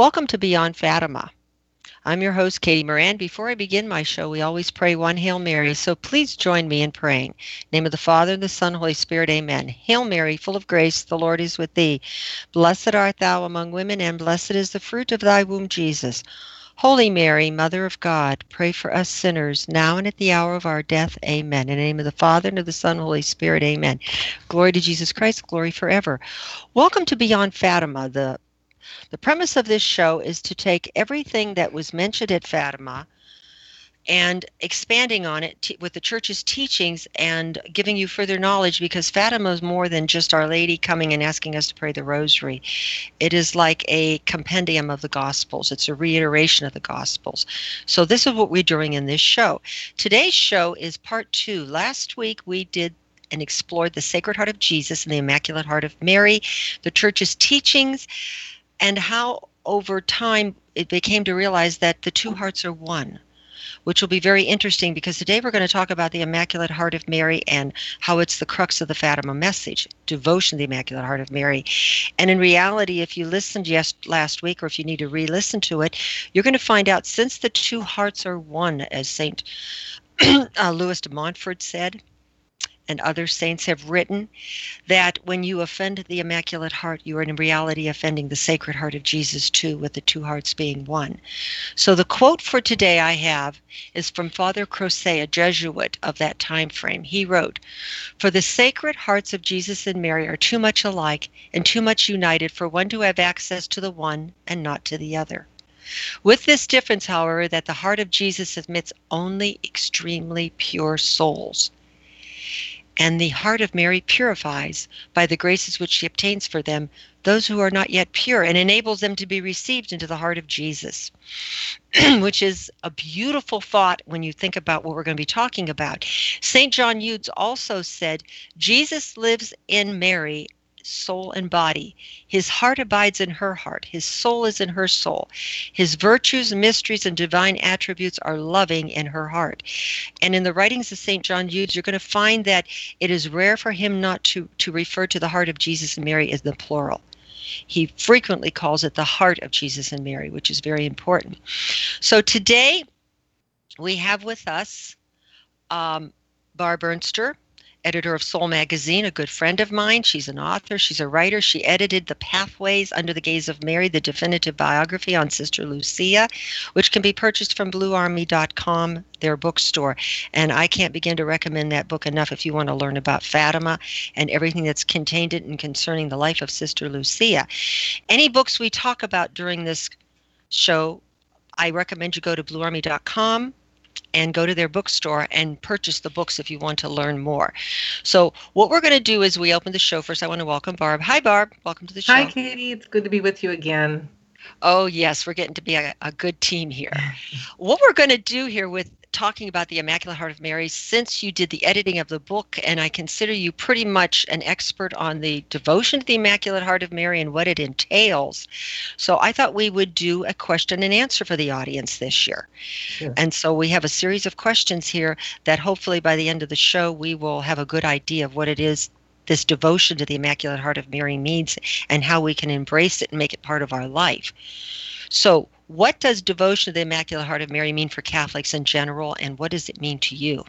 Welcome to Beyond Fatima. I'm your host, Katie Moran. Before I begin my show, we always pray one Hail Mary, so please join me in praying. name of the Father, and the Son, Holy Spirit, amen. Hail Mary, full of grace, the Lord is with thee. Blessed art thou among women, and blessed is the fruit of thy womb, Jesus. Holy Mary, Mother of God, pray for us sinners, now and at the hour of our death. Amen. In the name of the Father, and of the Son, Holy Spirit. Amen. Glory to Jesus Christ, glory forever. Welcome to Beyond Fatima, the the premise of this show is to take everything that was mentioned at Fatima and expanding on it t- with the church's teachings and giving you further knowledge because Fatima is more than just Our Lady coming and asking us to pray the rosary. It is like a compendium of the Gospels, it's a reiteration of the Gospels. So, this is what we're doing in this show. Today's show is part two. Last week we did and explored the Sacred Heart of Jesus and the Immaculate Heart of Mary, the church's teachings and how over time it became to realize that the two hearts are one which will be very interesting because today we're going to talk about the Immaculate Heart of Mary and how it's the crux of the Fatima message, devotion to the Immaculate Heart of Mary. And in reality, if you listened yes, last week or if you need to re listen to it, you're going to find out since the two hearts are one, as St. uh, Louis de Montfort said, and other saints have written that when you offend the Immaculate Heart, you are in reality offending the Sacred Heart of Jesus too, with the two hearts being one. So the quote for today I have is from Father Croiset, a Jesuit of that time frame. He wrote, For the Sacred Hearts of Jesus and Mary are too much alike and too much united for one to have access to the one and not to the other. With this difference, however, that the heart of Jesus admits only extremely pure souls and the heart of Mary purifies, by the graces which she obtains for them, those who are not yet pure and enables them to be received into the heart of Jesus, which is a beautiful thought when you think about what we're going to be talking about. St. John Eudes also said, Jesus lives in Mary soul and body. His heart abides in her heart. His soul is in her soul. His virtues, mysteries, and divine attributes are loving in her heart. And in the writings of St. John Eudes, you're going to find that it is rare for him not to, to refer to the heart of Jesus and Mary as the plural. He frequently calls it the heart of Jesus and Mary, which is very important. So today we have with us um, Barb Ernster, editor of Soul Magazine, a good friend of mine. She's an author, she's a writer. She edited The Pathways Under the Gaze of Mary, the definitive biography on Sister Lucia, which can be purchased from bluearmy.com, their bookstore. And I can't begin to recommend that book enough if you want to learn about Fatima and everything that's contained in and concerning the life of Sister Lucia. Any books we talk about during this show, I recommend you go to bluearmy.com and go to their bookstore and purchase the books if you want to learn more. So, what we're going to do is we open the show. First, I want to welcome Barb. Hi, Barb. Welcome to the show. Hi, Katie. It's good to be with you again. Oh, yes. We're getting to be a, a good team here. what we're going to do here with talking about the Immaculate Heart of Mary since you did the editing of the book, and I consider you pretty much an expert on the devotion to the Immaculate Heart of Mary and what it entails. So I thought we would do a question and answer for the audience this year. Sure. And so we have a series of questions here that hopefully by the end of the show we will have a good idea of what it is this devotion to the Immaculate Heart of Mary means and how we can embrace it and make it part of our life. So, what does devotion to the Immaculate Heart of Mary mean for Catholics in general, and what does it mean to you?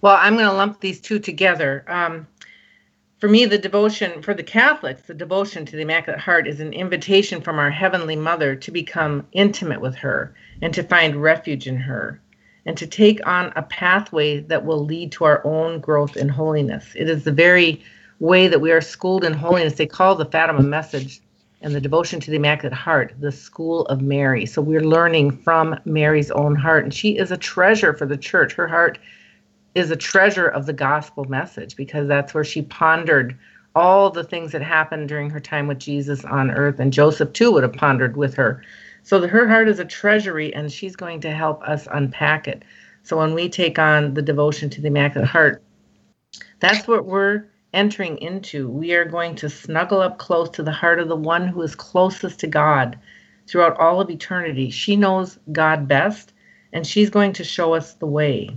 Well, I'm going to lump these two together. Um, for me, the devotion for the Catholics, the devotion to the Immaculate Heart is an invitation from our Heavenly Mother to become intimate with her and to find refuge in her and to take on a pathway that will lead to our own growth in holiness. It is the very way that we are schooled in holiness. They call the Fatima message and the devotion to the Immaculate Heart, the School of Mary. So we're learning from Mary's own heart, and she is a treasure for the church. Her heart is a treasure of the gospel message because that's where she pondered all the things that happened during her time with Jesus on earth, and Joseph too would have pondered with her. So the, her heart is a treasury, and she's going to help us unpack it. So when we take on the devotion to the Immaculate Heart, that's what we're entering into, we are going to snuggle up close to the heart of the one who is closest to God throughout all of eternity. She knows God best, and she's going to show us the way.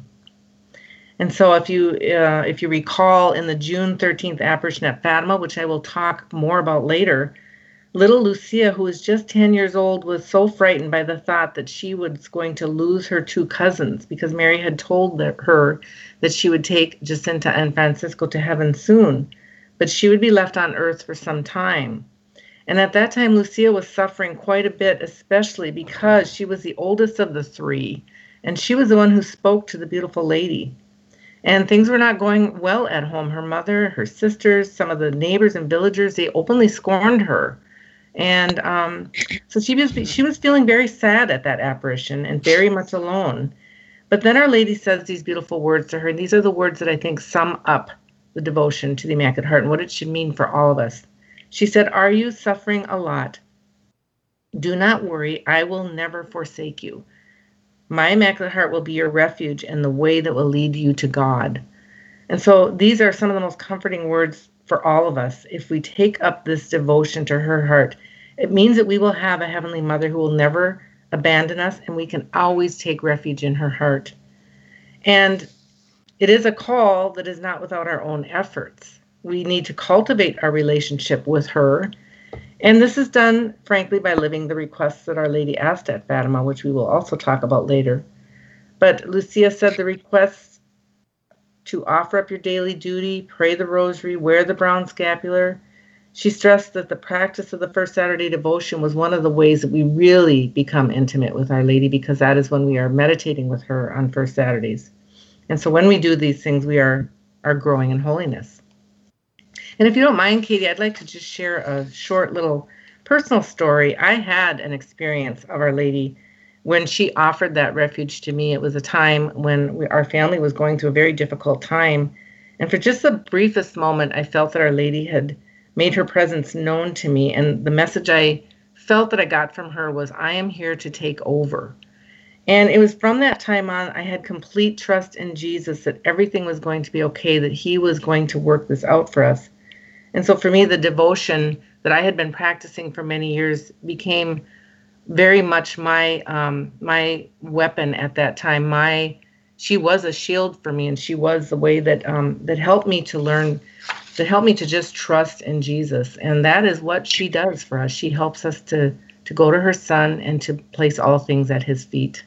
And so, if you uh, if you recall, in the June 13th apparition at Fatima, which I will talk more about later, Little Lucia, who was just 10 years old, was so frightened by the thought that she was going to lose her two cousins because Mary had told her that she would take Jacinta and Francisco to heaven soon, but she would be left on earth for some time. And at that time, Lucia was suffering quite a bit, especially because she was the oldest of the three, and she was the one who spoke to the beautiful lady. And things were not going well at home. Her mother, her sisters, some of the neighbors and villagers, they openly scorned her and um, so she was she was feeling very sad at that apparition and very much alone. But then Our Lady says these beautiful words to her, and these are the words that I think sum up the devotion to the Immaculate Heart and what it should mean for all of us. She said, Are you suffering a lot? Do not worry, I will never forsake you. My Immaculate Heart will be your refuge and the way that will lead you to God. And so these are some of the most comforting words for all of us if we take up this devotion to her heart. It means that we will have a Heavenly Mother who will never abandon us and we can always take refuge in her heart. And it is a call that is not without our own efforts. We need to cultivate our relationship with her. And this is done, frankly, by living the requests that Our Lady asked at Fatima, which we will also talk about later. But Lucia said the requests to offer up your daily duty, pray the rosary, wear the brown scapular. She stressed that the practice of the first Saturday devotion was one of the ways that we really become intimate with Our Lady because that is when we are meditating with her on first Saturdays. And so when we do these things, we are, are growing in holiness. And if you don't mind, Katie, I'd like to just share a short little personal story. I had an experience of Our Lady when she offered that refuge to me, it was a time when we, our family was going through a very difficult time. And for just the briefest moment, I felt that Our Lady had made her presence known to me. And the message I felt that I got from her was, I am here to take over. And it was from that time on, I had complete trust in Jesus that everything was going to be okay, that He was going to work this out for us. And so for me, the devotion that I had been practicing for many years became very much my um, my weapon at that time. My she was a shield for me, and she was the way that um, that helped me to learn, that helped me to just trust in Jesus, and that is what she does for us. She helps us to to go to her Son and to place all things at His feet.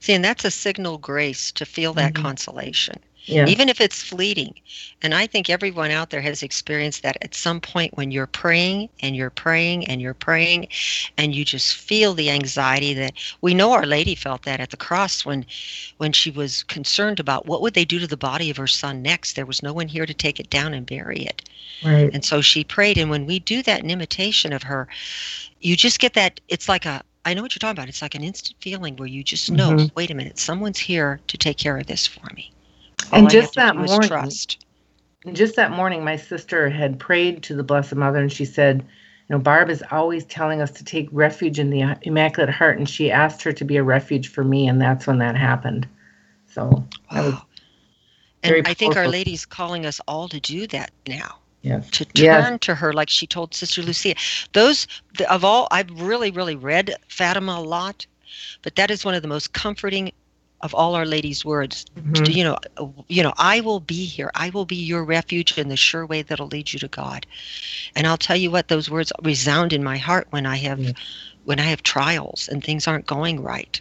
See, and that's a signal grace to feel that mm-hmm. consolation yeah. even if it's fleeting. And I think everyone out there has experienced that at some point when you're praying and you're praying and you're praying and you just feel the anxiety that we know our lady felt that at the cross when when she was concerned about what would they do to the body of her son next. There was no one here to take it down and bury it. Right. And so she prayed and when we do that in imitation of her, you just get that it's like a I know what you're talking about. It's like an instant feeling where you just know, mm-hmm. wait a minute, someone's here to take care of this for me. All and just that morning, trust. just that morning, my sister had prayed to the Blessed Mother, and she said, "You know, Barb is always telling us to take refuge in the Immaculate Heart, and she asked her to be a refuge for me, and that's when that happened." So, wow. and I think Our Lady's calling us all to do that now. Yes. To turn yes. to her, like she told Sister Lucia. Those of all, I've really, really read Fatima a lot, but that is one of the most comforting of all our lady's words mm-hmm. you know you know i will be here. I will be your refuge in the sure way that'll lead you to god. And i'll tell you what those words resound in my heart when i have when i have trials and things aren't going right.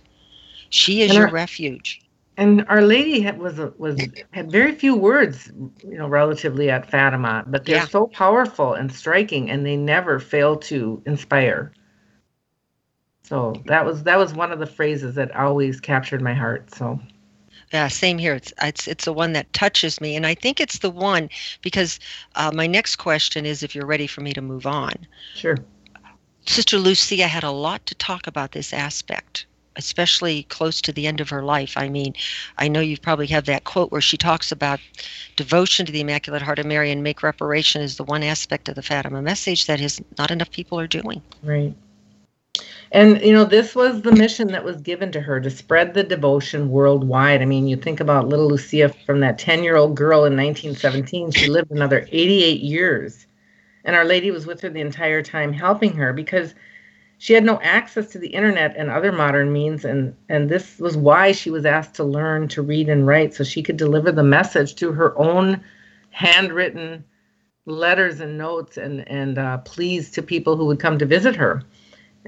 She is and your our, refuge. and our lady had, was was had very few words you know relatively at fatima but they're yeah. so powerful and striking and they never fail to inspire so that was that was one of the phrases that always captured my heart. So yeah, same here. It's it's it's the one that touches me, and I think it's the one because uh, my next question is if you're ready for me to move on. Sure. Sister Lucia had a lot to talk about this aspect, especially close to the end of her life. I mean, I know you probably have that quote where she talks about devotion to the Immaculate Heart of Mary and make reparation is the one aspect of the Fatima message that is not enough people are doing. Right. And, you know, this was the mission that was given to her to spread the devotion worldwide. I mean, you think about little Lucia from that 10 year old girl in 1917, she lived another 88 years. And Our Lady was with her the entire time, helping her because she had no access to the internet and other modern means. And, and this was why she was asked to learn to read and write so she could deliver the message through her own handwritten letters and notes and and uh, pleas to people who would come to visit her,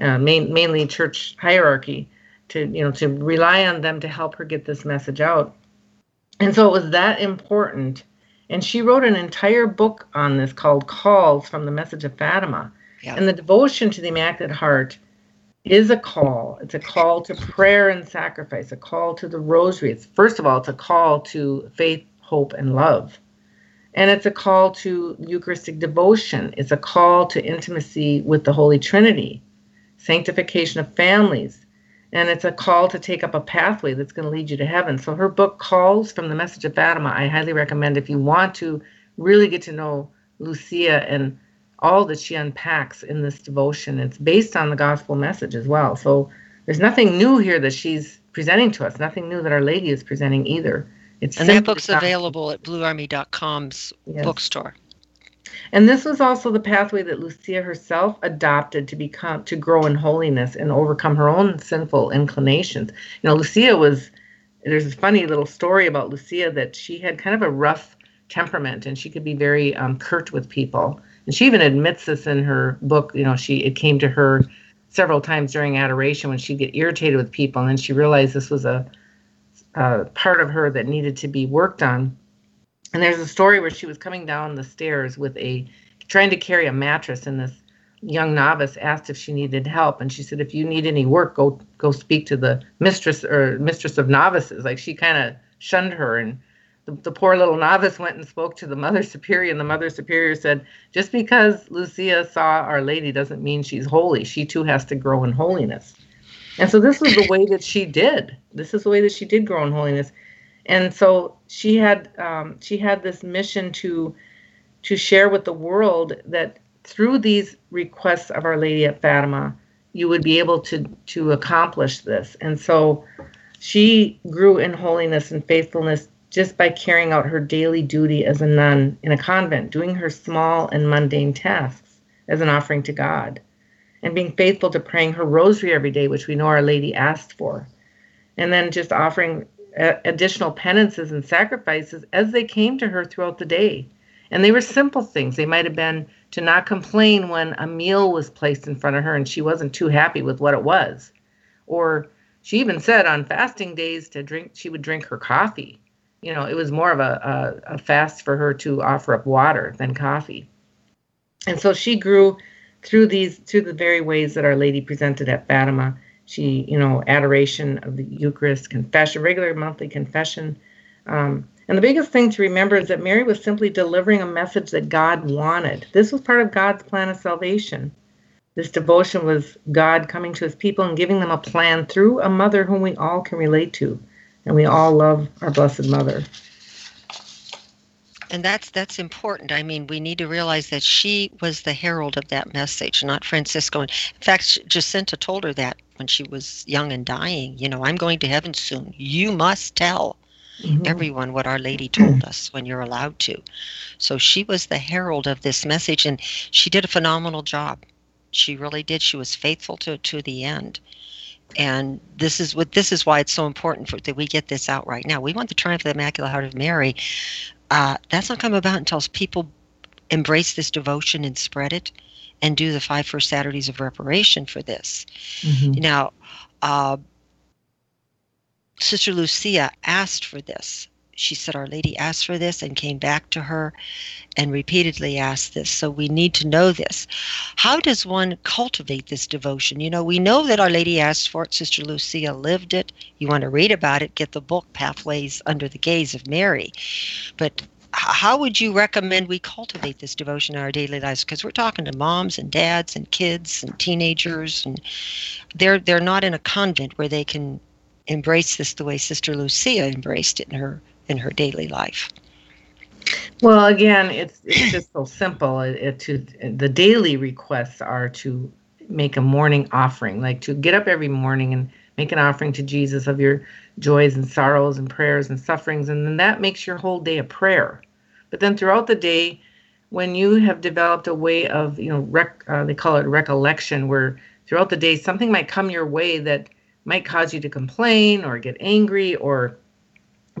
uh, main, mainly church hierarchy, to you know to rely on them to help her get this message out. And so it was that important. And she wrote an entire book on this called Calls from the Message of Fatima. Yeah. And the devotion to the Immaculate Heart is a call. It's a call to prayer and sacrifice, a call to the rosary. It's first of all, it's a call to faith, hope, and love. And it's a call to Eucharistic devotion. It's a call to intimacy with the Holy Trinity, sanctification of families. And it's a call to take up a pathway that's going to lead you to heaven. So her book, Calls from the Message of Fatima, I highly recommend if you want to really get to know Lucia and all that she unpacks in this devotion. It's based on the gospel message as well. So there's nothing new here that she's presenting to us, nothing new that Our Lady is presenting either. It's and that book's available at bluearmy.com's yes. bookstore. And this was also the pathway that Lucia herself adopted to become to grow in holiness and overcome her own sinful inclinations. You know, Lucia was there's a funny little story about Lucia that she had kind of a rough temperament and she could be very um, curt with people. And she even admits this in her book. You know, she it came to her several times during adoration when she'd get irritated with people, and then she realized this was a uh, part of her that needed to be worked on. And there's a story where she was coming down the stairs with a trying to carry a mattress, and this young novice asked if she needed help, and she said, "If you need any work, go go speak to the mistress or mistress of novices." Like she kind of shunned her, and the, the poor little novice went and spoke to the mother superior, and the mother superior said, "Just because Lucia saw Our Lady doesn't mean she's holy. She too has to grow in holiness." And so this was the way that she did. This is the way that she did grow in holiness. And so she had um, she had this mission to to share with the world that through these requests of Our Lady at Fatima, you would be able to to accomplish this. And so she grew in holiness and faithfulness just by carrying out her daily duty as a nun in a convent, doing her small and mundane tasks as an offering to God and being faithful to praying her rosary every day, which we know Our Lady asked for, and then just offering additional penances and sacrifices as they came to her throughout the day. And they were simple things. They might have been to not complain when a meal was placed in front of her and she wasn't too happy with what it was. Or she even said on fasting days to drink, she would drink her coffee. You know, it was more of a, a, a fast for her to offer up water than coffee. And so she grew through these through the very ways that Our Lady presented at Fatima. She, you know, adoration of the Eucharist, confession, regular monthly confession. Um, and the biggest thing to remember is that Mary was simply delivering a message that God wanted. This was part of God's plan of salvation. This devotion was God coming to his people and giving them a plan through a mother whom we all can relate to. And we all love our Blessed Mother and that's that's important. I mean, we need to realize that she was the herald of that message, not Francisco. In fact, Jacinta told her that when she was young and dying. You know, I'm going to heaven soon. You must tell mm-hmm. everyone what Our Lady told us when you're allowed to. So she was the herald of this message, and she did a phenomenal job. She really did. She was faithful to to the end and this is what this is why it's so important for, that we get this out right now. We want the triumph of the Immaculate Heart of Mary uh, that's not come about until people embrace this devotion and spread it and do the five first Saturdays of reparation for this. Mm-hmm. Now, uh, Sister Lucia asked for this. She said Our Lady asked for this and came back to her and repeatedly asked this. So we need to know this. How does one cultivate this devotion? You know, we know that Our Lady asked for it. Sister Lucia lived it. You want to read about it, get the book Pathways Under the Gaze of Mary. But how would you recommend we cultivate this devotion in our daily lives because we're talking to moms and dads and kids and teenagers and they're they're not in a convent where they can embrace this the way sister lucia embraced it in her in her daily life well, again, it's it's just so simple. It, it, to the daily requests are to make a morning offering, like to get up every morning and make an offering to Jesus of your joys and sorrows and prayers and sufferings, and then that makes your whole day a prayer. But then throughout the day, when you have developed a way of, you know, rec, uh, they call it recollection, where throughout the day something might come your way that might cause you to complain or get angry or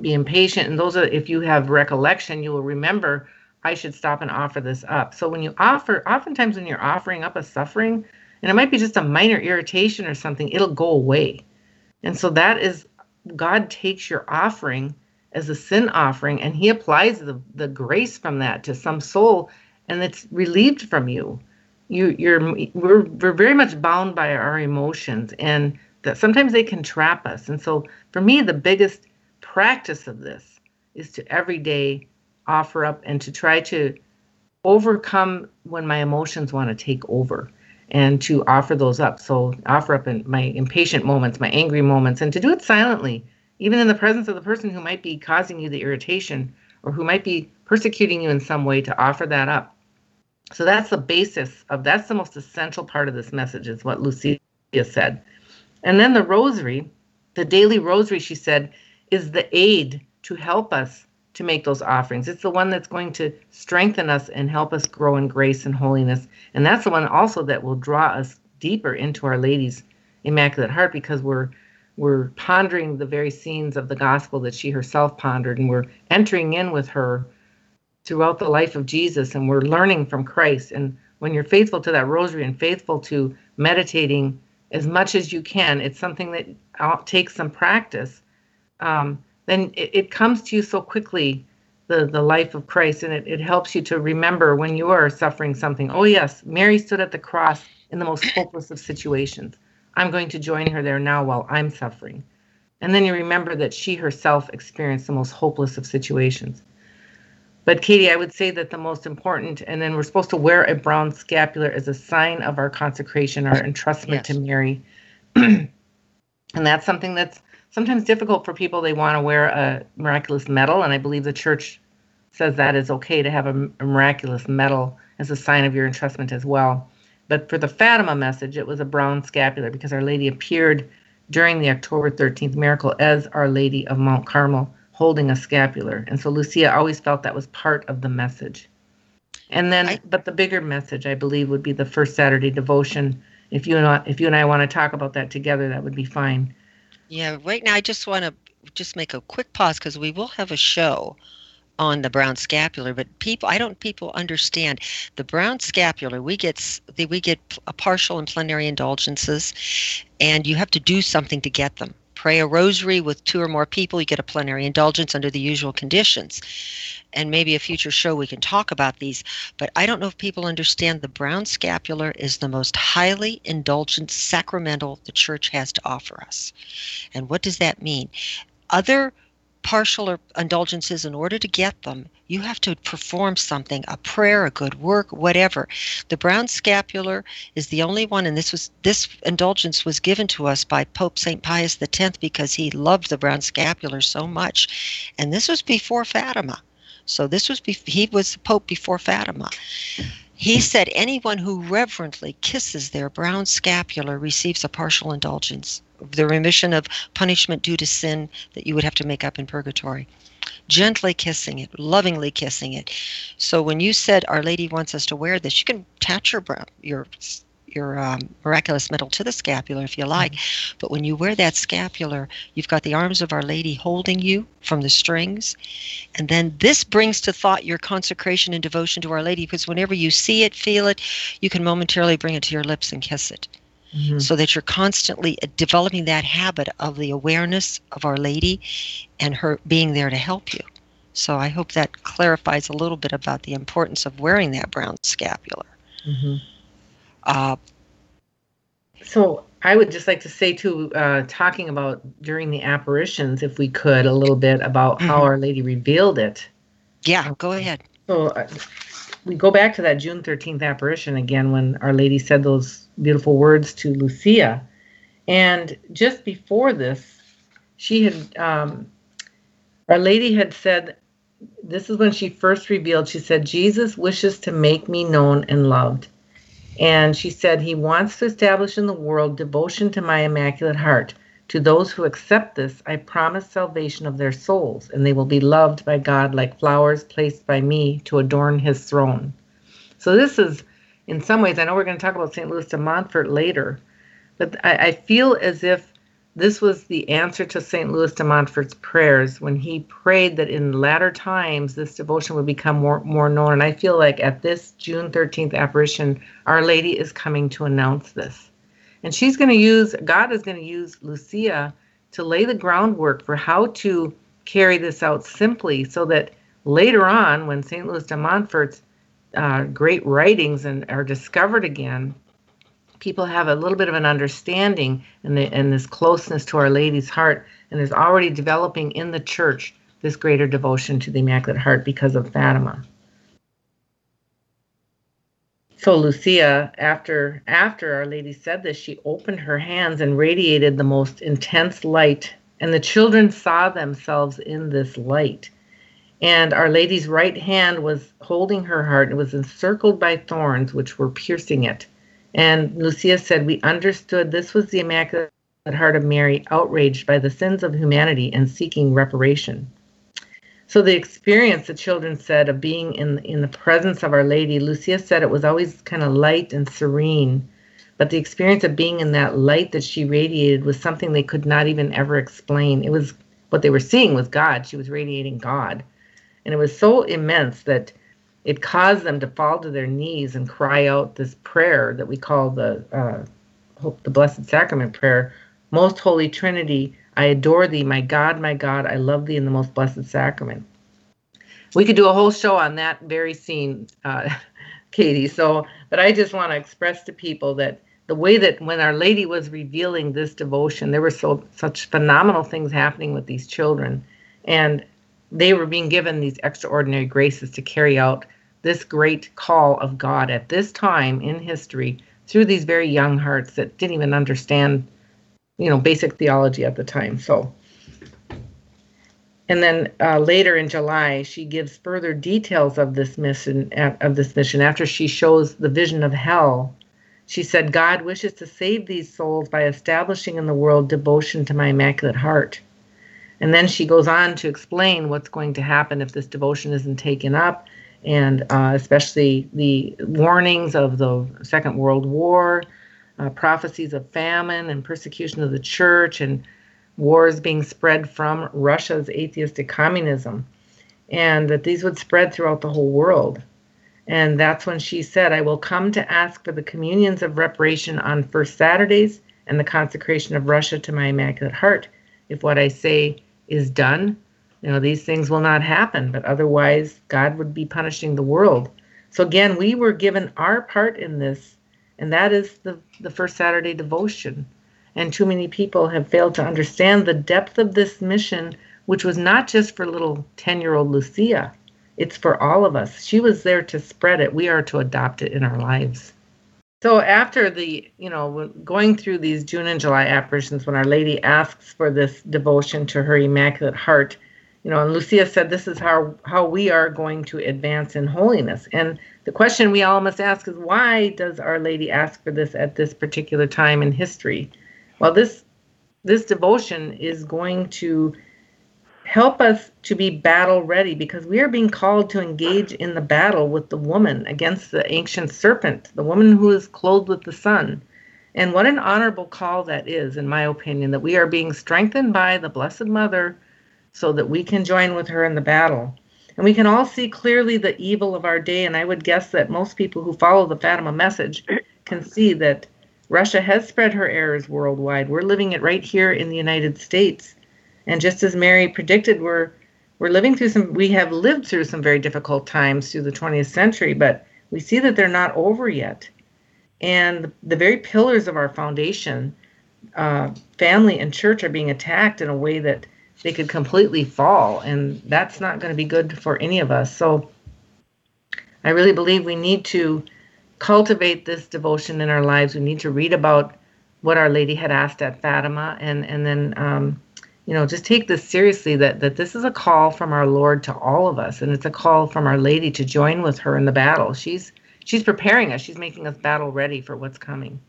be impatient and those are if you have recollection you will remember I should stop and offer this up. So when you offer, oftentimes when you're offering up a suffering, and it might be just a minor irritation or something, it'll go away. And so that is God takes your offering as a sin offering and he applies the, the grace from that to some soul and it's relieved from you. You you're we're we're very much bound by our emotions and that sometimes they can trap us. And so for me the biggest practice of this is to every day offer up and to try to overcome when my emotions want to take over and to offer those up. So offer up in my impatient moments, my angry moments, and to do it silently, even in the presence of the person who might be causing you the irritation or who might be persecuting you in some way to offer that up. So that's the basis of that's the most essential part of this message is what Lucia said. And then the rosary, the daily rosary, she said, is the aid to help us to make those offerings. It's the one that's going to strengthen us and help us grow in grace and holiness. And that's the one also that will draw us deeper into Our Lady's Immaculate Heart because we're we're pondering the very scenes of the gospel that she herself pondered and we're entering in with her throughout the life of Jesus and we're learning from Christ. And when you're faithful to that rosary and faithful to meditating as much as you can, it's something that takes some practice. Um, then it, it comes to you so quickly the, the life of Christ, and it, it helps you to remember when you are suffering something. Oh, yes, Mary stood at the cross in the most hopeless of situations. I'm going to join her there now while I'm suffering. And then you remember that she herself experienced the most hopeless of situations. But Katie, I would say that the most important, and then we're supposed to wear a brown scapular as a sign of our consecration, our entrustment yes. to Mary. and that's something that's sometimes difficult for people. They want to wear a miraculous medal, and I believe the church says that is okay to have a, a miraculous medal as a sign of your entrustment as well. But for the Fatima message, it was a brown scapular because Our Lady appeared during the October 13th miracle as Our Lady of Mount Carmel holding a scapular. And so Lucia always felt that was part of the message. And then, I, but the bigger message, I believe, would be the first Saturday devotion. If you and I, if you and I want to talk about that together, that would be fine. Yeah, right now I just want to just make a quick pause because we will have a show on the brown scapular but people i don't people understand. The brown scapular we get we get a partial and plenary indulgences and you have to do something to get them pray a rosary with two or more people you get a plenary indulgence under the usual conditions and maybe a future show we can talk about these. But I don't know if people understand the brown scapular is the most highly indulgent sacramental the church has to offer us. And what does that mean? Other partial or indulgences in order to get them you have to perform something a prayer a good work whatever the brown scapular is the only one and this was this indulgence was given to us by pope st pius x because he loved the brown scapular so much and this was before fatima so this was he was the pope before Fatima. He said anyone who reverently kisses their brown scapular receives a partial indulgence, the remission of punishment due to sin that you would have to make up in purgatory. Gently kissing it, lovingly kissing it. So when you said Our Lady wants us to wear this, you can attach your your your um, miraculous medal to the scapular if you like. Mm-hmm. But when you wear that scapular, you've got the arms of Our Lady holding you from the strings. And then this brings to thought your consecration and devotion to Our Lady because whenever you see it, feel it, you can momentarily bring it to your lips and kiss it. Mm-hmm. So that you're constantly uh, developing that habit of the awareness of Our Lady and her being there to help you. So I hope that clarifies a little bit about the importance of wearing that brown scapular. Mm-hmm. Uh, so I would just like to say too, uh, talking about during the apparitions, if we could, a little bit about mm-hmm. how Our Lady revealed it. Yeah, go ahead. So uh, we go back to that June 13th apparition again when Our Lady said those beautiful words to Lucia. And just before this, she had, um, Our Lady had said, this is when she first revealed, she said, Jesus wishes to make me known and loved. And she said, He wants to establish in the world devotion to my Immaculate Heart. To those who accept this, I promise salvation of their souls, and they will be loved by God like flowers placed by me to adorn his throne. So, this is, in some ways, I know we're going to talk about St. Louis de Montfort later, but I, I feel as if this was the answer to St. Louis de Montfort's prayers when he prayed that in latter times this devotion would become more, more known. And I feel like at this June 13th apparition, Our Lady is coming to announce this. And she's going to use, God is going to use Lucia to lay the groundwork for how to carry this out simply so that later on, when St. Louis de Montfort's uh, great writings and are discovered again, people have a little bit of an understanding and, and this closeness to Our Lady's heart, and there's already developing in the church this greater devotion to the Immaculate Heart because of Fatima. So Lucia, after after Our Lady said this, she opened her hands and radiated the most intense light, and the children saw themselves in this light. And Our Lady's right hand was holding her heart. It was encircled by thorns, which were piercing it. And Lucia said, We understood this was the Immaculate Heart of Mary, outraged by the sins of humanity and seeking reparation. So the experience the children said of being in in the presence of Our Lady, Lucia said it was always kind of light and serene, but the experience of being in that light that she radiated was something they could not even ever explain. It was what they were seeing was God. She was radiating God, and it was so immense that it caused them to fall to their knees and cry out this prayer that we call the uh, the Blessed Sacrament prayer. Most Holy Trinity, I adore thee, my God, my God, I love thee in the most blessed sacrament. We could do a whole show on that very scene, uh, Katie. So, but I just want to express to people that the way that when Our Lady was revealing this devotion, there were so such phenomenal things happening with these children, and they were being given these extraordinary graces to carry out this great call of God at this time in history through these very young hearts that didn't even understand, you know, basic theology at the time. So, and then uh, later in July, she gives further details of this mission. Of this mission, after she shows the vision of hell, she said, "God wishes to save these souls by establishing in the world devotion to my Immaculate Heart." And then she goes on to explain what's going to happen if this devotion isn't taken up and uh, especially the warnings of the Second World War, uh, prophecies of famine and persecution of the church, and wars being spread from Russia's atheistic communism, and that these would spread throughout the whole world. And that's when she said, I will come to ask for the communions of reparation on first Saturdays and the consecration of Russia to my Immaculate Heart. If what I say is done, you know these things will not happen but otherwise god would be punishing the world. So again we were given our part in this and that is the the first saturday devotion. And too many people have failed to understand the depth of this mission which was not just for little 10 year old lucia. It's for all of us. She was there to spread it. We are to adopt it in our lives so after the you know going through these june and july apparitions when our lady asks for this devotion to her immaculate heart you know, and Lucia said this is how how we are going to advance in holiness. And the question we all must ask is why does Our Lady ask for this at this particular time in history? Well, this this devotion is going to help us to be battle ready because we are being called to engage in the battle with the woman against the ancient serpent, the woman who is clothed with the sun. And what an honorable call that is, in my opinion, that we are being strengthened by the Blessed Mother so that we can join with her in the battle. And we can all see clearly the evil of our day. And I would guess that most people who follow the Fatima message can see that Russia has spread her errors worldwide. We're living it right here in the United States. And just as Mary predicted, we're we're living through some we have lived through some very difficult times through the 20th century, but we see that they're not over yet. And the very pillars of our foundation, uh, family and church, are being attacked in a way that they could completely fall and that's not going to be good for any of us so i really believe we need to cultivate this devotion in our lives we need to read about what our lady had asked at fatima and and then um, you know just take this seriously that that this is a call from our lord to all of us and it's a call from our lady to join with her in the battle she's she's preparing us she's making us battle ready for what's coming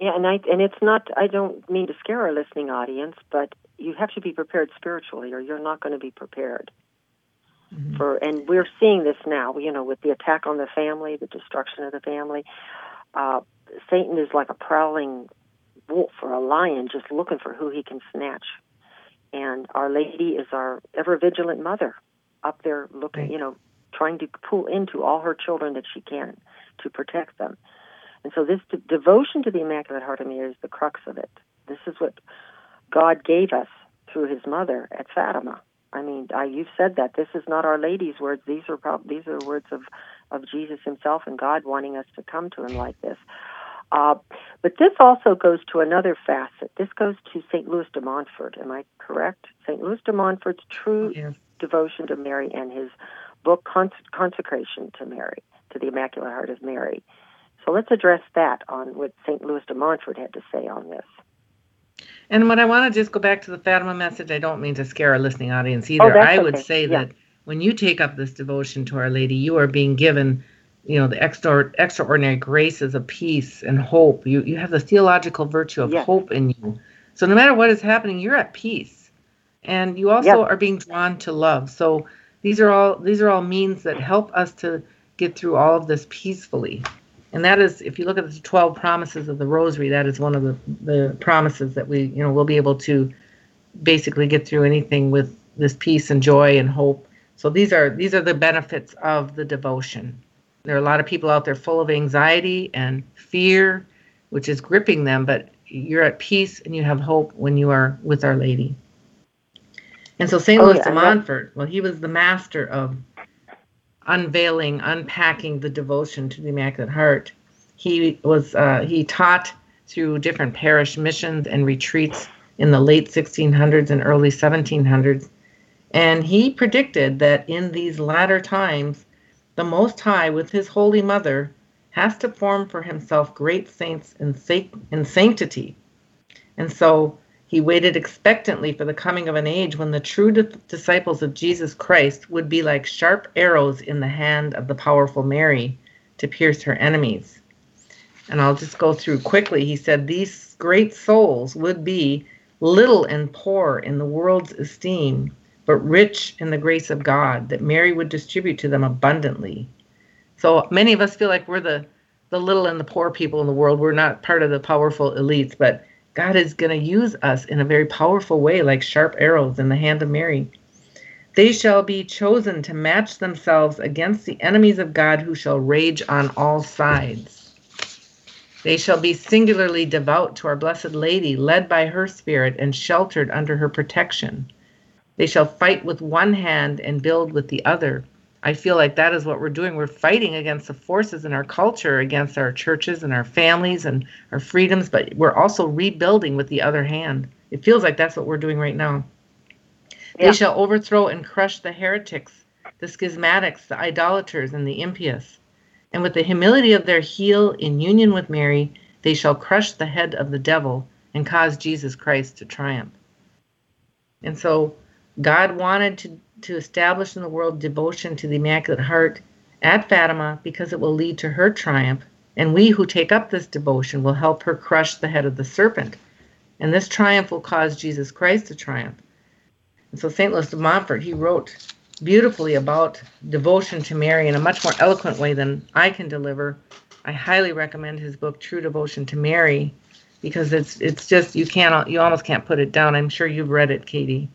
yeah and i and it's not i don't mean to scare our listening audience but you have to be prepared spiritually, or you're not going to be prepared. Mm-hmm. For and we're seeing this now, you know, with the attack on the family, the destruction of the family. Uh, Satan is like a prowling wolf or a lion just looking for who he can snatch. And Our Lady is our ever vigilant mother up there looking, you know, trying to pull into all her children that she can to protect them. And so this de- devotion to the Immaculate Heart of Mary is the crux of it. This is what God gave us through His mother at Fatima. I mean, I, you've said that this is not Our Lady's words. These are prob- these are the words of of Jesus Himself and God wanting us to come to Him like this. Uh, but this also goes to another facet. This goes to St. Louis de Montfort. Am I correct? St. Louis de Montfort's true yeah. devotion to Mary and his book Cons- Consecration to Mary, to the Immaculate Heart of Mary. So let's address that on what St. Louis de Montfort had to say on this. And what I want to just go back to the Fatima message, I don't mean to scare our listening audience oh, either. Oh, I would say yeah. that when you take up this devotion to Our Lady, you are being given, you know, the extra, extraordinary graces of peace and hope. You you have the theological virtue of yes. hope in you. So no matter what is happening, you're at peace, and you also yes. are being drawn to love. So these are all these are all means that help us to get through all of this peacefully. And that is, if you look at the 12 promises of the Rosary, that is one of the, the promises that we, you know, we'll be able to basically get through anything with this peace and joy and hope. So these are these are the benefits of the devotion. There are a lot of people out there full of anxiety and fear, which is gripping them, but you're at peace and you have hope when you are with Our Lady. And so St. Oh, Louis yeah, de Montfort, well, he was the master of unveiling, unpacking the devotion to the Immaculate Heart. He was uh, he taught through different parish missions and retreats in the late 1600s and early 1700s, and he predicted that in these latter times, the Most High, with His Holy Mother, has to form for Himself great saints in, in sanctity. And so he waited expectantly for the coming of an age when the true di- disciples of Jesus Christ would be like sharp arrows in the hand of the powerful Mary to pierce her enemies. And I'll just go through quickly. He said, These great souls would be little and poor in the world's esteem, but rich in the grace of God, that Mary would distribute to them abundantly. So many of us feel like we're the, the little and the poor people in the world. We're not part of the powerful elites, but God is going to use us in a very powerful way, like sharp arrows in the hand of Mary. They shall be chosen to match themselves against the enemies of God who shall rage on all sides. They shall be singularly devout to our Blessed Lady, led by her Spirit and sheltered under her protection. They shall fight with one hand and build with the other. I feel like that is what we're doing. We're fighting against the forces in our culture, against our churches and our families and our freedoms, but we're also rebuilding with the other hand. It feels like that's what we're doing right now. Yeah. They shall overthrow and crush the heretics, the schismatics, the idolaters, and the impious. And with the humility of their heel in union with Mary, they shall crush the head of the devil and cause Jesus Christ to triumph. And so God wanted to to establish in the world devotion to the Immaculate Heart at Fatima because it will lead to her triumph, and we who take up this devotion will help her crush the head of the serpent. And this triumph will cause Jesus Christ to triumph. And so St. Louis de Montfort, he wrote beautifully about devotion to Mary in a much more eloquent way than I can deliver. I highly recommend his book True Devotion to Mary because it's it's just you can't you almost can't put it down. I'm sure you've read it, Katie.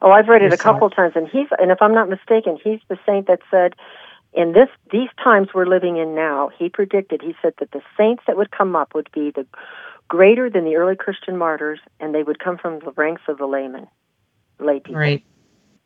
Oh, I've read it a couple times, and he's and if I'm not mistaken, he's the saint that said, in this these times we're living in now, he predicted. He said that the saints that would come up would be the greater than the early Christian martyrs, and they would come from the ranks of the laymen, lay people. Right.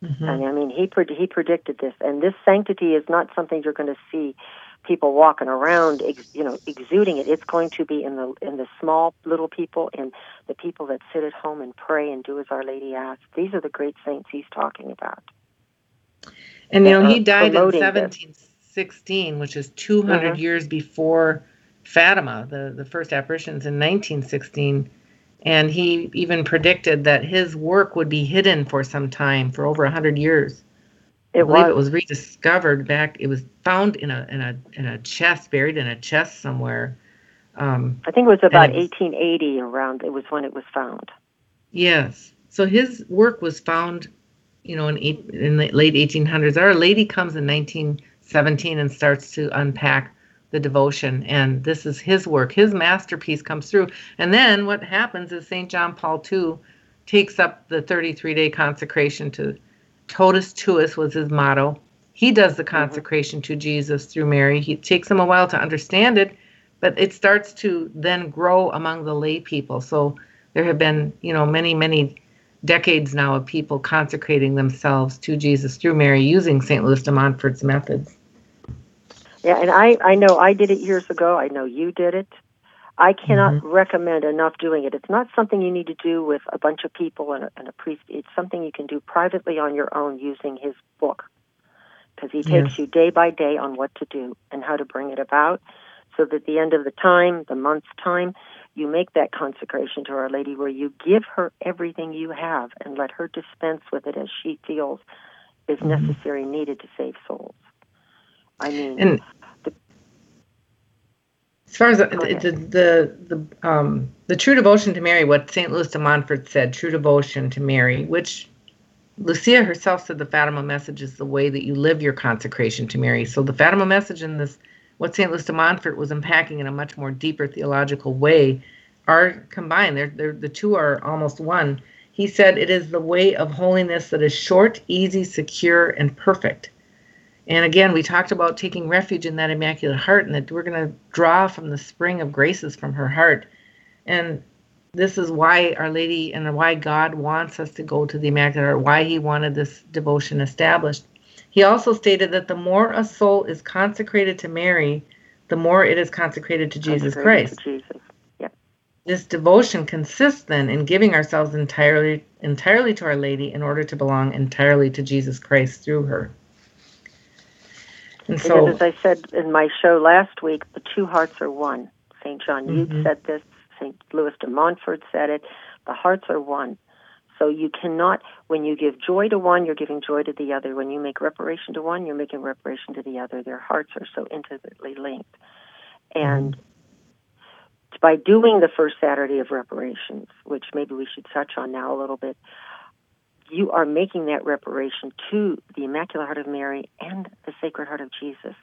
Mm-hmm. And I mean, he he predicted this, and this sanctity is not something you're going to see people walking around, ex, you know, exuding it. It's going to be in the in the small little people and the people that sit at home and pray and do as Our Lady asks. These are the great saints he's talking about. And you know, he died in 1716, this. which is 200 mm-hmm. years before Fatima, the the first apparitions in 1916. And he even predicted that his work would be hidden for some time, for over 100 years. It I believe was. it was rediscovered back. It was found in a in a in a chest, buried in a chest somewhere. Um, I think it was about it was, 1880 around. It was when it was found. Yes. So his work was found, you know, in eight, in the late 1800s. Our Lady comes in 1917 and starts to unpack the devotion and this is his work his masterpiece comes through and then what happens is st john paul ii takes up the 33 day consecration to totus tuus was his motto he does the mm-hmm. consecration mm-hmm. to jesus through mary he takes him a while to understand it but it starts to then grow among the lay people so there have been you know many many decades now of people consecrating themselves to jesus through mary using st louis de montfort's methods yeah, and I I know I did it years ago. I know you did it. I cannot mm-hmm. recommend enough doing it. It's not something you need to do with a bunch of people and a, and a priest. It's something you can do privately on your own using his book because he takes yes. you day by day on what to do and how to bring it about so that at the end of the time, the month's time, you make that consecration to Our Lady where you give her everything you have and let her dispense with it as she feels is mm-hmm. necessary, needed to save souls. I mean, and as far as the the, the the um the true devotion to Mary, what St. Louis de Montfort said, true devotion to Mary, which Lucia herself said the Fatima message is the way that you live your consecration to Mary. So the Fatima message and this, what St. Louis de Montfort was unpacking in a much more deeper theological way, are combined. They're, they're the two are almost one. He said it is the way of holiness that is short, easy, secure, and perfect. And again, we talked about taking refuge in that Immaculate Heart and that we're going to draw from the spring of graces from her heart. And this is why Our Lady and why God wants us to go to the Immaculate Heart, why He wanted this devotion established. He also stated that the more a soul is consecrated to Mary, the more it is consecrated to Jesus Christ. To Jesus. Yeah. This devotion consists then in giving ourselves entirely entirely to Our Lady in order to belong entirely to Jesus Christ through her. And so, because as I said in my show last week, the two hearts are one. St. John mm-hmm. said this, St. Louis de Montfort said it. The hearts are one. So you cannot, when you give joy to one, you're giving joy to the other. When you make reparation to one, you're making reparation to the other. Their hearts are so intimately linked. And mm-hmm. by doing the first Saturday of reparations, which maybe we should touch on now a little bit, you are making that reparation to the Immaculate Heart of Mary and the Sacred Heart of Jesus.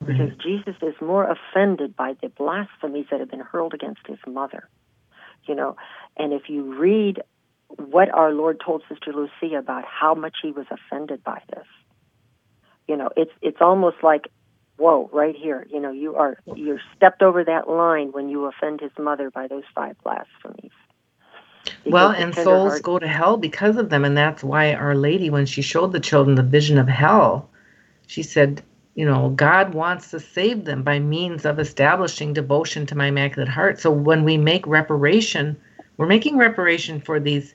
Because. Jesus is more offended by the blasphemies that have been hurled against his mother. You know, and if you read what our Lord told Sister Lucia about how much he was offended by this, you know, it's it's almost like, whoa, right here, you know, you are you're stepped over that line when you offend his mother by those five blasphemies. Well, and souls heart. go to hell because of them. And that's why Our Lady, when she showed the children the vision of hell, she said, you know, God wants to save them by means of establishing devotion to my Immaculate Heart. So when we make reparation, we're making reparation for these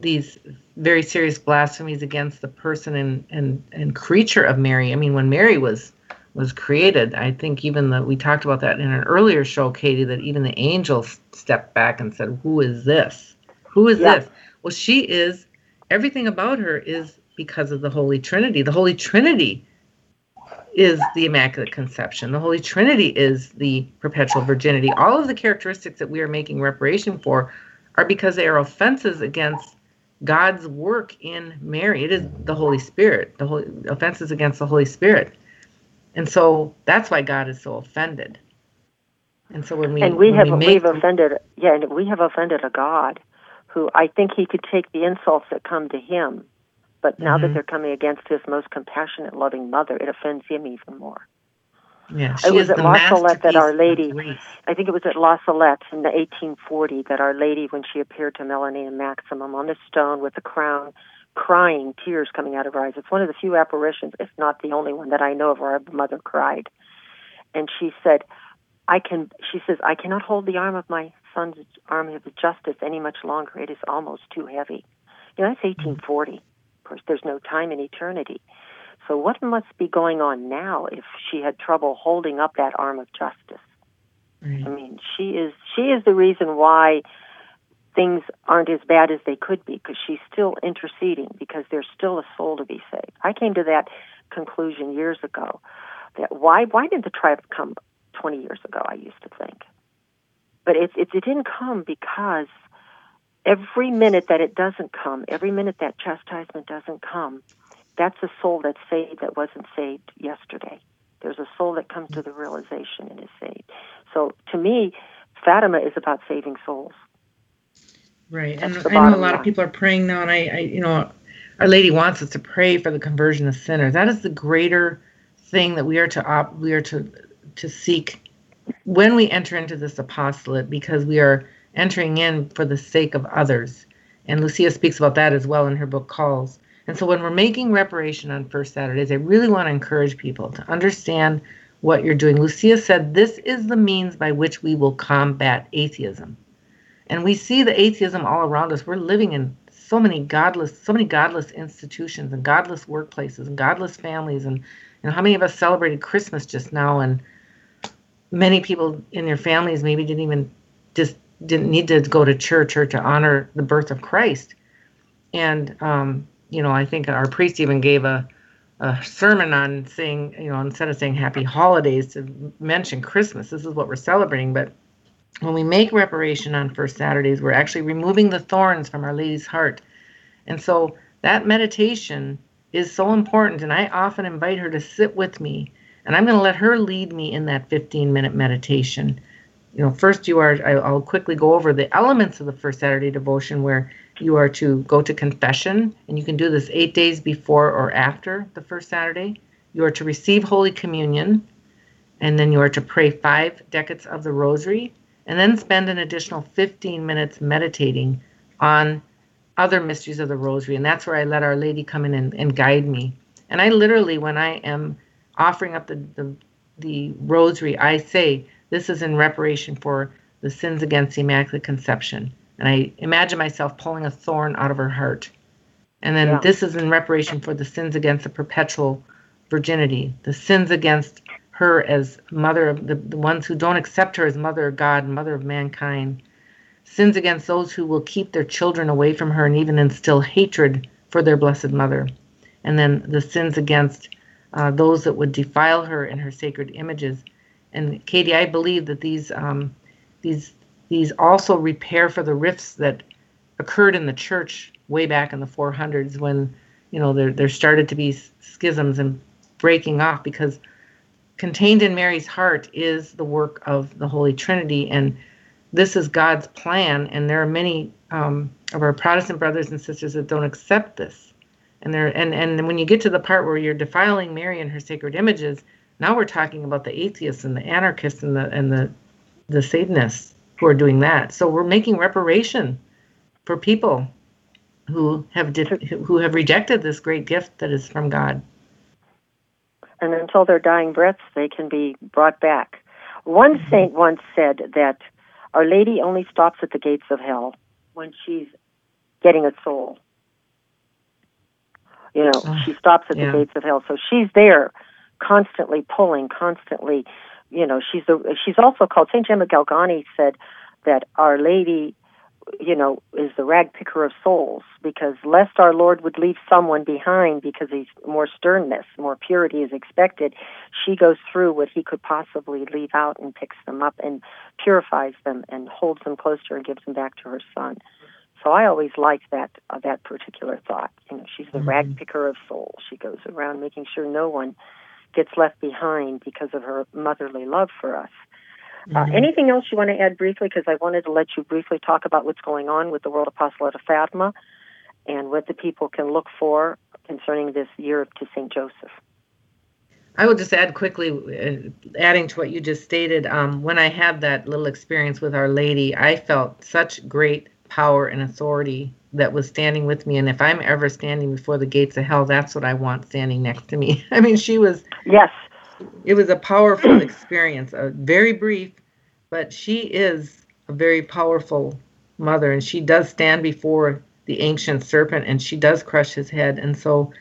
these very serious blasphemies against the person and, and, and creature of Mary. I mean, when Mary was was created. I think even that we talked about that in an earlier show, Katie, that even the angels stepped back and said, "Who is this? Who is yeah. this?" Well, she is. Everything about her is because of the Holy Trinity. The Holy Trinity is the Immaculate Conception. The Holy Trinity is the perpetual virginity. All of the characteristics that we are making reparation for are because they are offenses against God's work in Mary. It is the Holy Spirit. The holy offenses against the Holy Spirit. And so that's why God is so offended. And so when we and we have we we've offended yeah, and we have offended a God who I think he could take the insults that come to him, but now mm-hmm. that they're coming against his most compassionate, loving mother, it offends him even more. Yeah, it was at La Salette that Our Lady, I think it was at La Salette in the 1840 that Our Lady, when she appeared to Melanie and Maximin on the stone with the crown, crying, tears coming out of her eyes. It's one of the few apparitions, if not the only one that I know of where a mother cried. And she said, I can, she says, I cannot hold the arm of my son's arm of justice any much longer. It is almost too heavy. You know, that's mm-hmm. 1840. Of course, there's no time in eternity. So what must be going on now if she had trouble holding up that arm of justice? Right. I mean, she is she is the reason why things aren't as bad as they could be because she's still interceding because there's still a soul to be saved. I came to that conclusion years ago that why why didn't the tribe come 20 years ago? I used to think, but it it, it didn't come because every minute that it doesn't come, every minute that chastisement doesn't come, that's a soul that's saved that wasn't saved yesterday. There's a soul that comes to the realization and is saved. So to me, Fatima is about saving souls. Right, and I know a lot line. of people are praying now, and I, I, you know, Our Lady wants us to pray for the conversion of sinners. That is the greater thing that we are to op- we are to to seek when we enter into this apostolate, because we are entering in for the sake of others. And Lucia speaks about that as well in her book Calls. And so when we're making reparation on First Saturdays, I really want to encourage people to understand what you're doing. Lucia said this is the means by which we will combat atheism. And we see the atheism all around us. We're living in so many godless, so many godless institutions and godless workplaces and godless families. And how many of us celebrated Christmas just now? And many people in their families maybe didn't even just didn't need to go to church or to honor the birth of Christ. And um, you know, I think our priest even gave a a sermon on saying, you know, instead of saying happy holidays to mention Christmas. This is what we're celebrating. But when we make reparation on First Saturdays, we're actually removing the thorns from Our Lady's heart. And so that meditation is so important. And I often invite her to sit with me. And I'm going to let her lead me in that 15 minute meditation. You know, first, you are, I'll quickly go over the elements of the First Saturday devotion where you are to go to confession, and you can do this eight days before or after the first Saturday. You are to receive Holy Communion, and then you are to pray five decades of the Rosary, and then spend an additional 15 minutes meditating on other mysteries of the Rosary. And that's where I let Our Lady come in and, and guide me. And I literally, when I am offering up the, the, the Rosary, I say, This is in reparation for the sins against the Immaculate Conception and I imagine myself pulling a thorn out of her heart. And then yeah. this is in reparation for the sins against the perpetual virginity, the sins against her as mother of the, the ones who don't accept her as mother of God, mother of mankind, sins against those who will keep their children away from her and even instill hatred for their blessed mother, and then the sins against uh, those that would defile her and her sacred images. And Katie, I believe that these um, these these also repair for the rifts that occurred in the church way back in the 400s when you know there there started to be schisms and breaking off because contained in Mary's heart is the work of the Holy Trinity and this is God's plan and there are many um, of our Protestant brothers and sisters that don't accept this and there and and when you get to the part where you're defiling Mary and her sacred images now we're talking about the atheists and the anarchists and the and the the Satanists who are doing that. So we're making reparation for people who have di- who have rejected this great gift that is from God. And until their dying breaths, they can be brought back. One mm-hmm. saint once said that Our Lady only stops at the gates of hell when she's getting a soul. You know, oh, she stops at yeah. the gates of hell. So she's there constantly pulling, constantly you know, she's the she's also called Saint Gemma Galgani said that Our Lady, you know, is the rag picker of souls because lest our Lord would leave someone behind because he's more sternness, more purity is expected, she goes through what he could possibly leave out and picks them up and purifies them and holds them close to her and gives them back to her son. So I always liked that uh, that particular thought. You know, she's the mm-hmm. rag picker of souls. She goes around making sure no one gets left behind because of her motherly love for us. Uh, mm-hmm. Uh, anything else you want to add briefly? Because I wanted to let you briefly talk about what's going on with the World Apostolate of Fatima and what the people can look for concerning this year to St. Joseph. I will just add quickly, uh, adding to what you just stated. Um, when I had that little experience with Our Lady, I felt such great power and authority that was standing with me and if i'm ever standing before the gates of hell that's what i want standing next to me i mean she was yes it was a powerful experience a very brief but she is a very powerful mother and she does stand before the ancient serpent and she does crush his head and so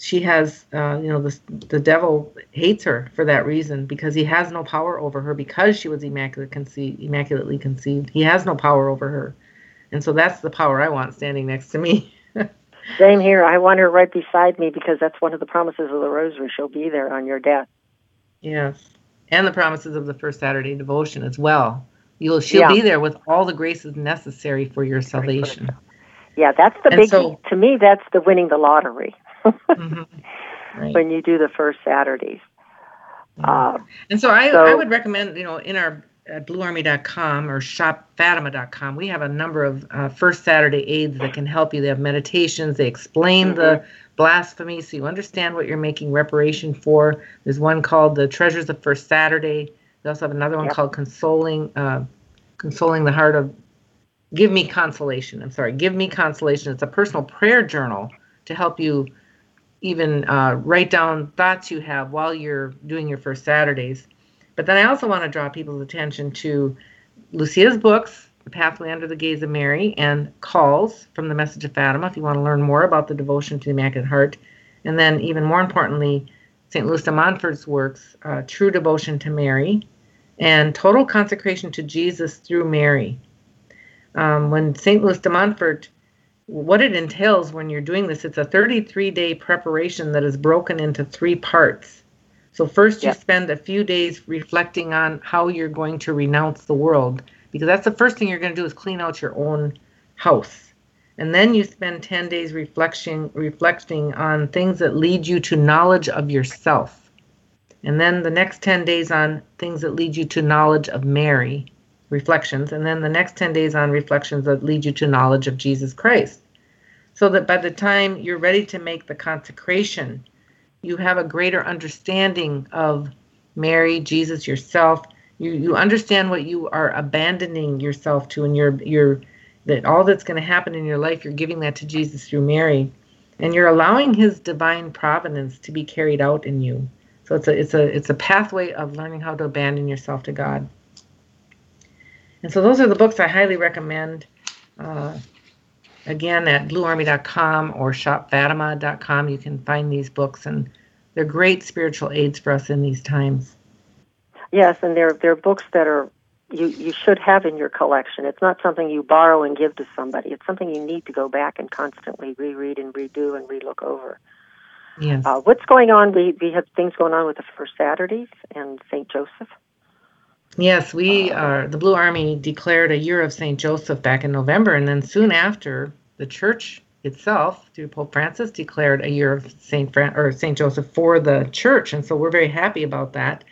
she has uh, you know the, the devil hates her for that reason because he has no power over her because she was immaculate conceived immaculately conceived he has no power over her and so that's the power I want standing next to me. Same here. I want her right beside me because that's one of the promises of the Rosary. She'll be there on your death. Yes. And the promises of the first Saturday devotion as well. You'll she'll yeah. be there with all the graces necessary for your salvation. Yeah, that's the big so, to me that's the winning the lottery. mm-hmm. right. When you do the first Saturdays. Uh, and so I, so I would recommend, you know, in our at bluearmy.com or shopfatima.com, we have a number of uh, First Saturday aids that can help you. They have meditations, they explain mm-hmm. the blasphemy so you understand what you're making reparation for. There's one called The Treasures of First Saturday. We also have another one yep. called Consoling uh, Consoling the Heart of Give Me Consolation. I'm sorry, Give Me Consolation. It's a personal prayer journal to help you even uh, write down thoughts you have while you're doing your First Saturdays. But then I also want to draw people's attention to Lucia's books, The Pathway Under the Gaze of Mary, and Calls from the Message of Fatima, if you want to learn more about the devotion to the Immaculate Heart. And then, even more importantly, St. Louis de Montfort's works, uh, True Devotion to Mary, and Total Consecration to Jesus through Mary. Um, when St. Louis de Montfort, what it entails when you're doing this, it's a 33 day preparation that is broken into three parts. So, first, you spend a few days reflecting on how you're going to renounce the world, because that's the first thing you're going to do is clean out your own house. And then you spend 10 days reflection, reflecting on things that lead you to knowledge of yourself. And then the next 10 days on things that lead you to knowledge of Mary, reflections. And then the next 10 days on reflections that lead you to knowledge of Jesus Christ. So that by the time you're ready to make the consecration, you have a greater understanding of Mary, Jesus, yourself. You you understand what you are abandoning yourself to, and you're you're that all that's going to happen in your life, you're giving that to Jesus through Mary, and you're allowing His divine providence to be carried out in you. So it's a it's a it's a pathway of learning how to abandon yourself to God. And so those are the books I highly recommend. Uh, again at bluearmy.com or shopfatima.com you can find these books and they're great spiritual aids for us in these times. Yes and they're they're books that are you you should have in your collection. It's not something you borrow and give to somebody. It's something you need to go back and constantly reread and redo and relook over. Yes. Uh, what's going on? We we have things going on with the first saturdays and st joseph. Yes, we are. The Blue Army declared a year of St. Joseph back in November, and then soon after, the church itself, through Pope Francis, declared a year of St. Fran- or St. Joseph for the church, and so we're very happy about that.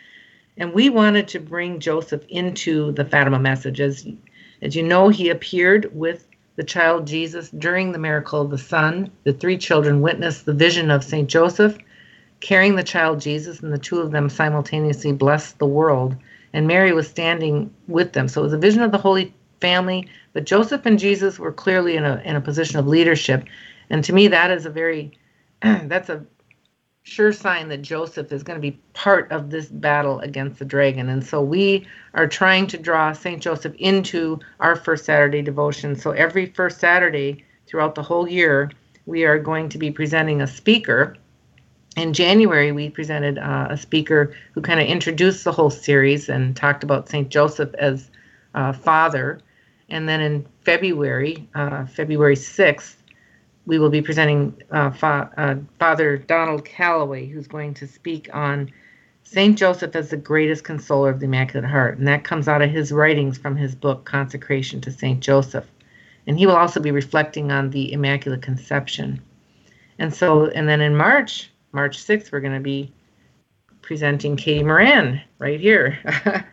And we wanted to bring Joseph into the Fatima message. As, as you know, he appeared with the child Jesus during the miracle of the sun. The three children witnessed the vision of St. Joseph carrying the child Jesus, and the two of them simultaneously blessed the world and Mary was standing with them. So it was a vision of the Holy Family, but Joseph and Jesus were clearly in a in a position of leadership, and to me that is a very that's a sure sign that Joseph is going to be part of this battle against the dragon. And so we are trying to draw St. Joseph into our first Saturday devotion. So every first Saturday throughout the whole year, we are going to be presenting a speaker in January, we presented uh, a speaker who kind of introduced the whole series and talked about St. Joseph as uh, father. And then in February, uh, February 6th, we will be presenting uh, fa- uh, Father Donald Calloway, who's going to speak on St. Joseph as the greatest consoler of the Immaculate Heart. And that comes out of his writings from his book, Consecration to St. Joseph. And he will also be reflecting on the Immaculate Conception. And so, and then in March, March 6th, we're going to be presenting Katie Moran right here. and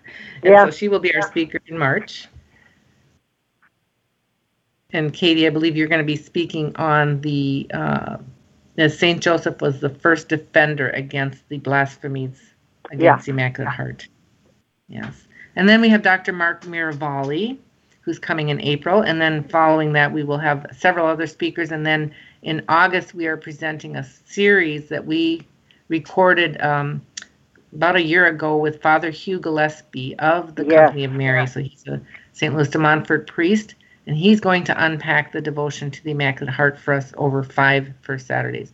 yeah. so she will be our speaker in March. And Katie, I believe you're going to be speaking on the, uh, St. Joseph was the first defender against the blasphemies against yeah. the Immaculate Heart. Yes. And then we have Dr. Mark Miravalle, who's coming in April. And then following that, we will have several other speakers. And then in August, we are presenting a series that we recorded um, about a year ago with Father Hugh Gillespie of the yes. Company of Mary. So he's a St. Louis de Montfort priest, and he's going to unpack the devotion to the Immaculate Heart for us over five First Saturdays.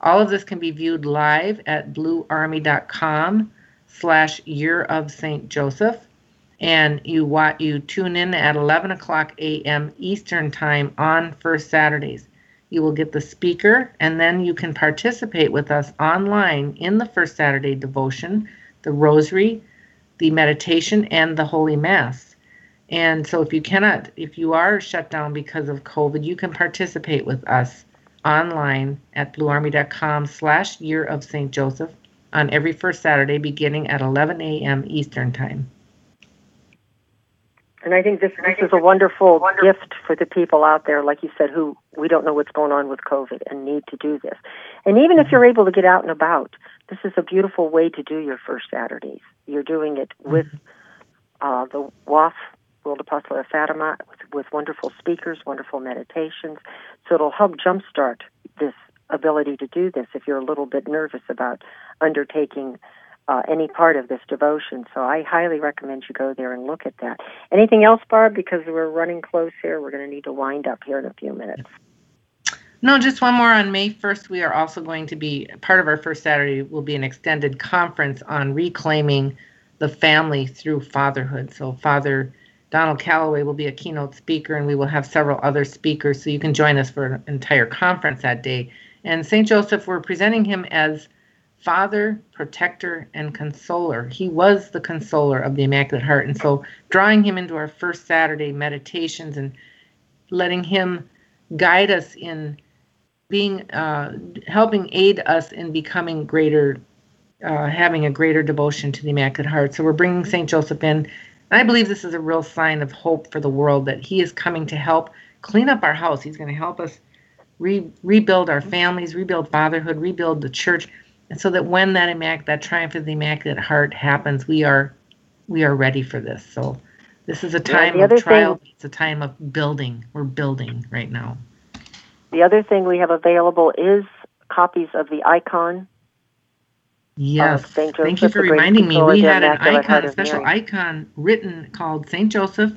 All of this can be viewed live at bluearmy.com slash year of St. Joseph. And you want you tune in at 11 o'clock a.m. Eastern Time on First Saturdays. You will get the speaker, and then you can participate with us online in the First Saturday devotion, the Rosary, the meditation, and the Holy Mass. And so, if you cannot, if you are shut down because of COVID, you can participate with us online at bluearmy.com slash year of St. Joseph on every first Saturday beginning at 11 a.m. Eastern Time. And I think this, this is a wonderful, wonderful gift for the people out there, like you said, who we don't know what's going on with COVID and need to do this. And even if you're able to get out and about, this is a beautiful way to do your first Saturdays. You're doing it with uh, the WAF, World Apostolate of Fatima, with, with wonderful speakers, wonderful meditations. So it'll help jumpstart this ability to do this if you're a little bit nervous about undertaking uh, any part of this devotion. So I highly recommend you go there and look at that. Anything else, Barb? Because we're running close here. We're going to need to wind up here in a few minutes. No, just one more on May 1st. We are also going to be part of our first Saturday will be an extended conference on reclaiming the family through fatherhood. So, Father Donald Calloway will be a keynote speaker, and we will have several other speakers. So, you can join us for an entire conference that day. And St. Joseph, we're presenting him as Father, Protector, and Consoler. He was the consoler of the Immaculate Heart. And so, drawing him into our first Saturday meditations and letting him guide us in being, uh, helping aid us in becoming greater, uh, having a greater devotion to the Immaculate Heart. So, we're bringing St. Joseph in. And I believe this is a real sign of hope for the world that he is coming to help clean up our house. He's going to help us re- rebuild our families, rebuild fatherhood, rebuild the church. And so that when that immac- that triumph of the immaculate heart happens we are we are ready for this. So this is a time of trial. Thing, it's a time of building. We're building right now. The other thing we have available is copies of the icon yes thank you for reminding me we had an icon a special icon written called saint joseph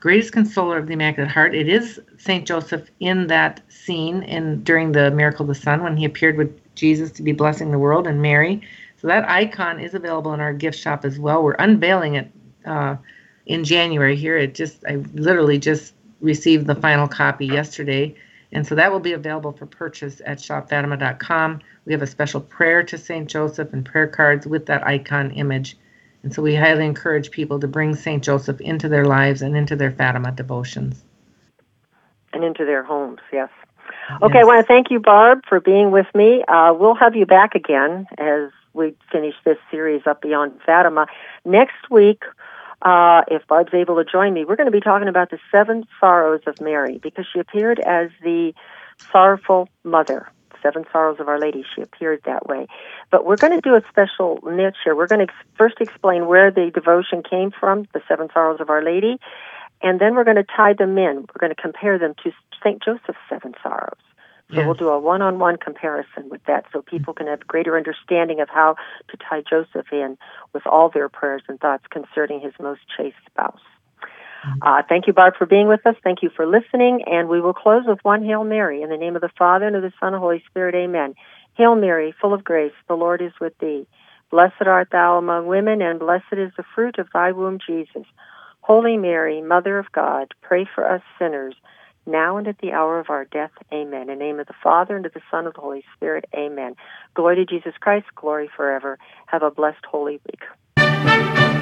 greatest consoler of the immaculate heart it is saint joseph in that scene in during the miracle of the sun when he appeared with Jesus to be blessing the world and Mary. So that icon is available in our gift shop as well. We're unveiling it uh, in January here. It just I literally just received the final copy yesterday. And so that will be available for purchase at shopfatima.com. We have a special prayer to St. Joseph and prayer cards with that icon image. And so we highly encourage people to bring St. Joseph into their lives and into their Fatima devotions. And into their homes, yes. Okay, yes. I want to thank you, Barb, for being with me. Uh, we'll have you back again as we finish this series up beyond Fatima. Next week, uh, if Barb's able to join me, we're going to be talking about the seven sorrows of Mary because she appeared as the sorrowful mother. Seven Sorrows of Our Lady. She appeared that way. But we're going to do a special niche here. We're going to first explain where the devotion came from, the Seven Sorrows of Our Lady, and then we're going to tie them in. We're going to compare them to St. Joseph's Seven Sorrows. So yes. we'll do a one-on-one comparison with that so people can have greater understanding of how to tie Joseph in with all their prayers and thoughts concerning his most chaste spouse. Mm-hmm. Uh, thank you, Barb, for being with us. Thank you for listening. And we will close with one Hail Mary. In the name of the Father, and of the Son, and the Holy Spirit, amen. Hail Mary, full of grace, the Lord is with thee. Blessed art thou among women, and blessed is the fruit of thy womb, Jesus. Holy Mary, Mother of God, pray for us sinners, now and at the hour of our death. Amen. In the name of the Father, and of the Son, and of the Holy Spirit. Amen. Glory to Jesus Christ. Glory forever. Have a blessed Holy Week.